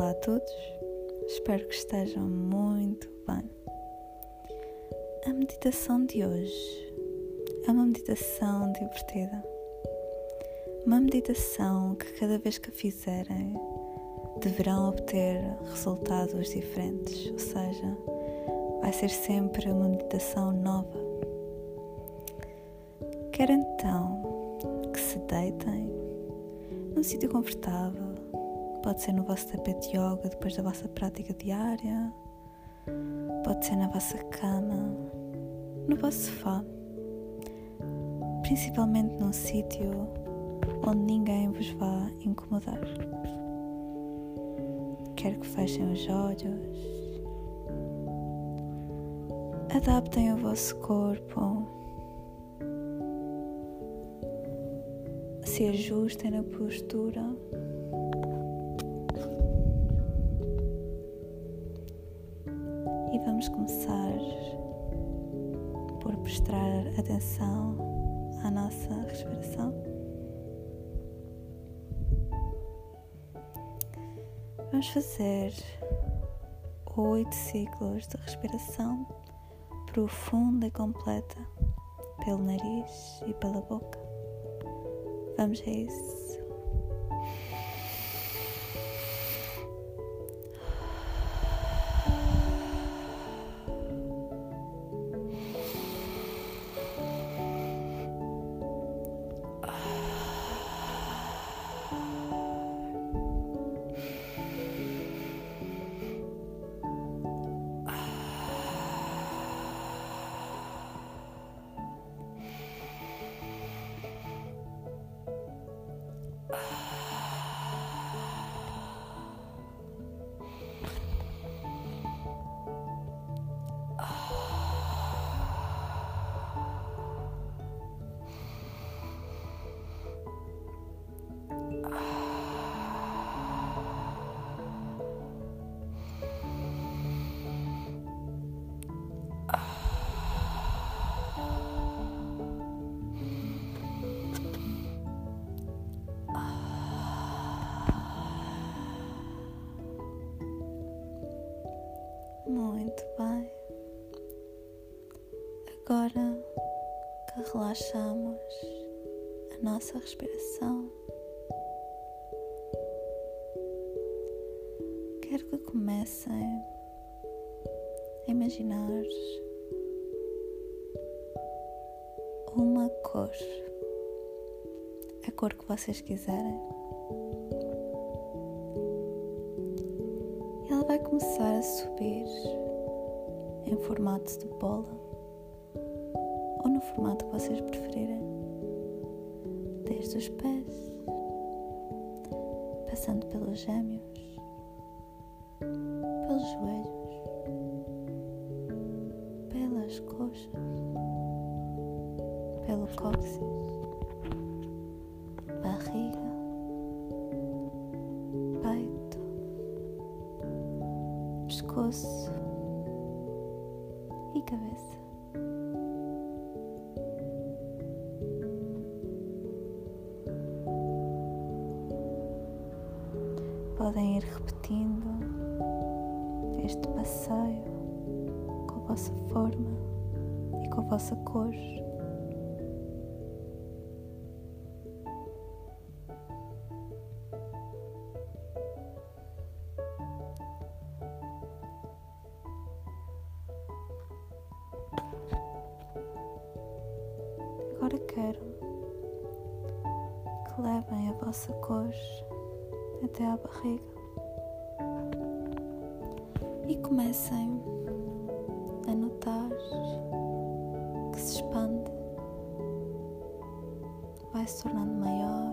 Olá a todos, espero que estejam muito bem. A meditação de hoje é uma meditação divertida. Uma meditação que cada vez que a fizerem deverão obter resultados diferentes, ou seja, vai ser sempre uma meditação nova. Quero então que se deitem num sítio confortável Pode ser no vosso tapete de yoga depois da vossa prática diária. Pode ser na vossa cama, no vosso sofá. Principalmente num sítio onde ninguém vos vá incomodar. Quero que fechem os olhos. Adaptem o vosso corpo. Se ajustem na postura. Vamos começar por prestar atenção à nossa respiração. Vamos fazer oito ciclos de respiração profunda e completa pelo nariz e pela boca. Vamos a isso. Muito bem. Agora que relaxamos a nossa respiração, quero que comecem a imaginar uma cor, a cor que vocês quiserem. vai começar a subir em formato de bola ou no formato que vocês preferirem, desde os pés, passando pelos gêmeos, joelhos, pelas coxas, pelo cóccix. pescoço e cabeça. Podem ir repetindo este passeio com a vossa forma e com a vossa cor. Agora quero que levem a vossa cor até à barriga e comecem a notar que se expande, vai se tornando maior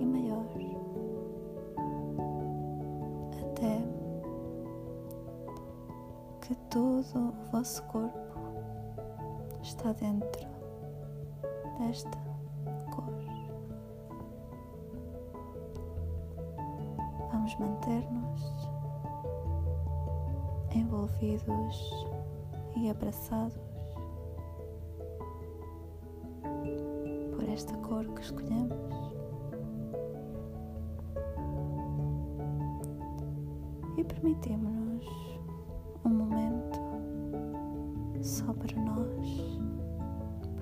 e maior até que todo o vosso corpo está dentro desta cor. Vamos manter-nos envolvidos e abraçados por esta cor que escolhemos. permitimos-nos um momento só para nós,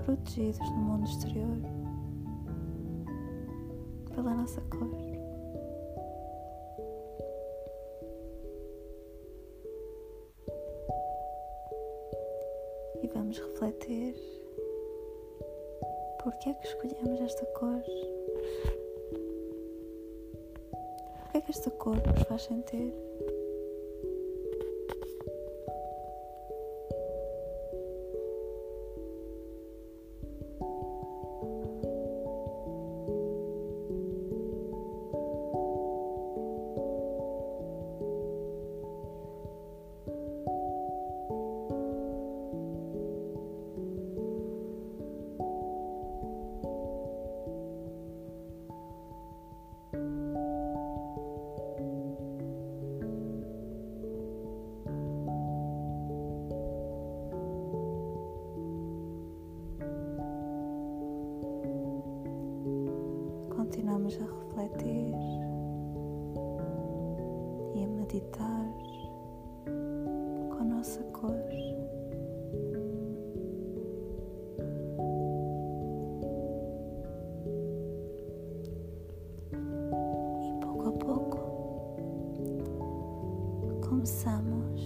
protegidos no mundo exterior pela nossa cor. Vamos refletir por que é que escolhemos esta cor. O que é que esta cor nos faz sentir? A refletir e a meditar com a nossa cor. E pouco a pouco começamos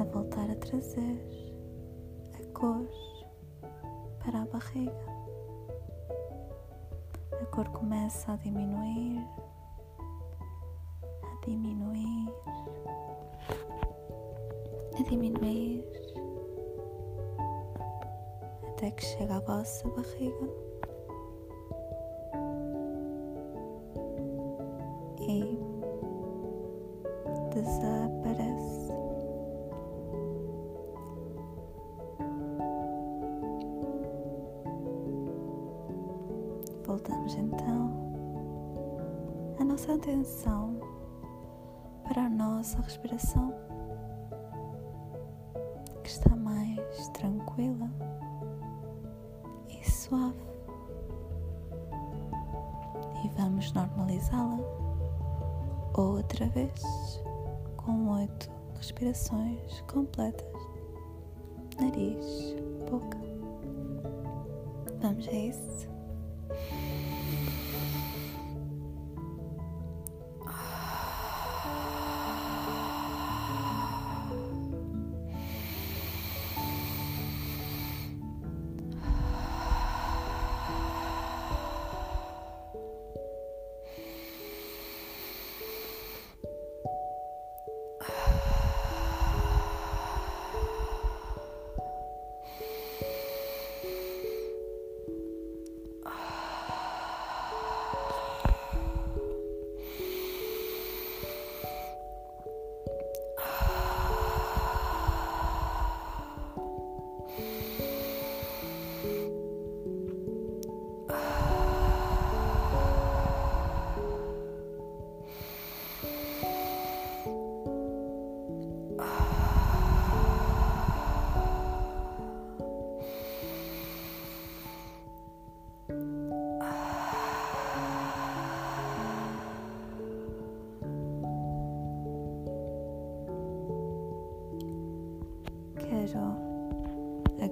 a voltar a trazer a cor para a barriga cor começa a diminuir, a diminuir, a diminuir, até que chega à vossa barriga. Voltamos então a nossa atenção para a nossa respiração, que está mais tranquila e suave. E vamos normalizá-la outra vez com oito respirações completas. Nariz, boca. Vamos a isso. Quero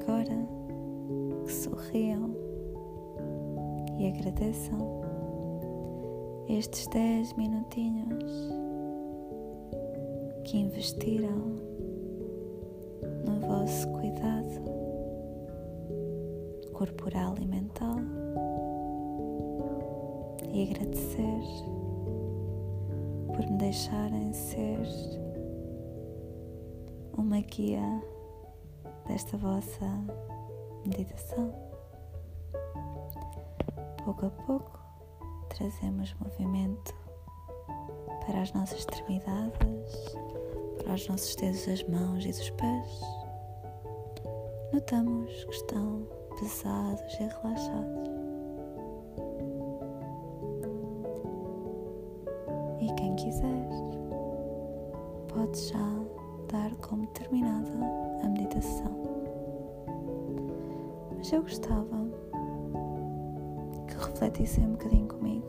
agora que sorriam e agradeçam estes 10 minutinhos que investiram no vosso cuidado corporal e mental. E agradecer por me deixarem ser uma guia desta vossa meditação. Pouco a pouco trazemos movimento para as nossas extremidades, para os nossos dedos das mãos e dos pés. Notamos que estão pesados e relaxados. Mas eu gostava que refletissem um bocadinho comigo.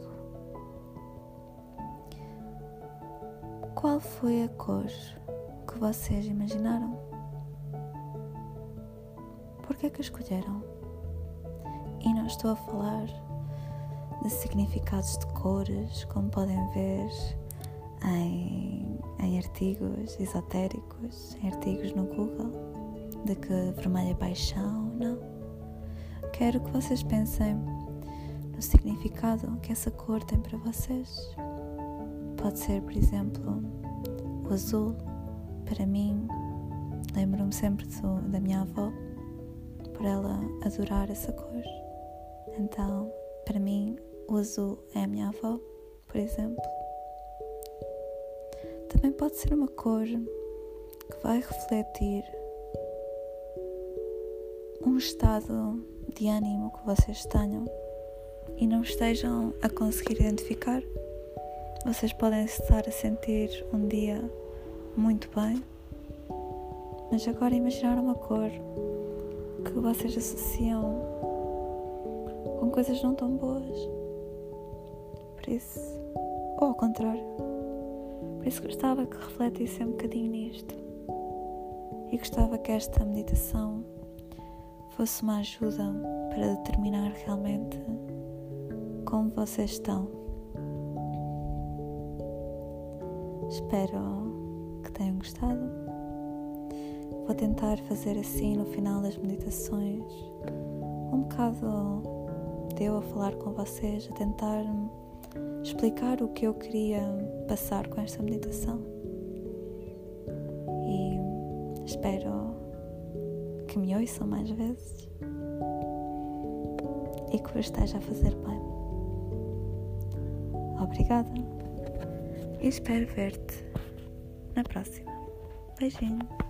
Qual foi a cor que vocês imaginaram? Por que é que a escolheram? E não estou a falar de significados de cores, como podem ver em, em artigos esotéricos, em artigos no Google, de que vermelho é paixão, não. Quero que vocês pensem no significado que essa cor tem para vocês. Pode ser, por exemplo, o azul. Para mim, lembro-me sempre do, da minha avó, por ela adorar essa cor. Então, para mim, o azul é a minha avó, por exemplo. Também pode ser uma cor que vai refletir estado de ânimo que vocês tenham e não estejam a conseguir identificar. Vocês podem estar a sentir um dia muito bem, mas agora imaginar uma cor que vocês associam com coisas não tão boas por isso, ou ao contrário. Por isso gostava que refletisse um bocadinho nisto e gostava que esta meditação fosse uma ajuda para determinar realmente como vocês estão. Espero que tenham gostado. Vou tentar fazer assim no final das meditações, um bocado de eu a falar com vocês, a tentar explicar o que eu queria passar com esta meditação. E espero que me ouçam mais vezes e que vos esteja a fazer bem. Obrigada e espero ver-te na próxima. Beijinho.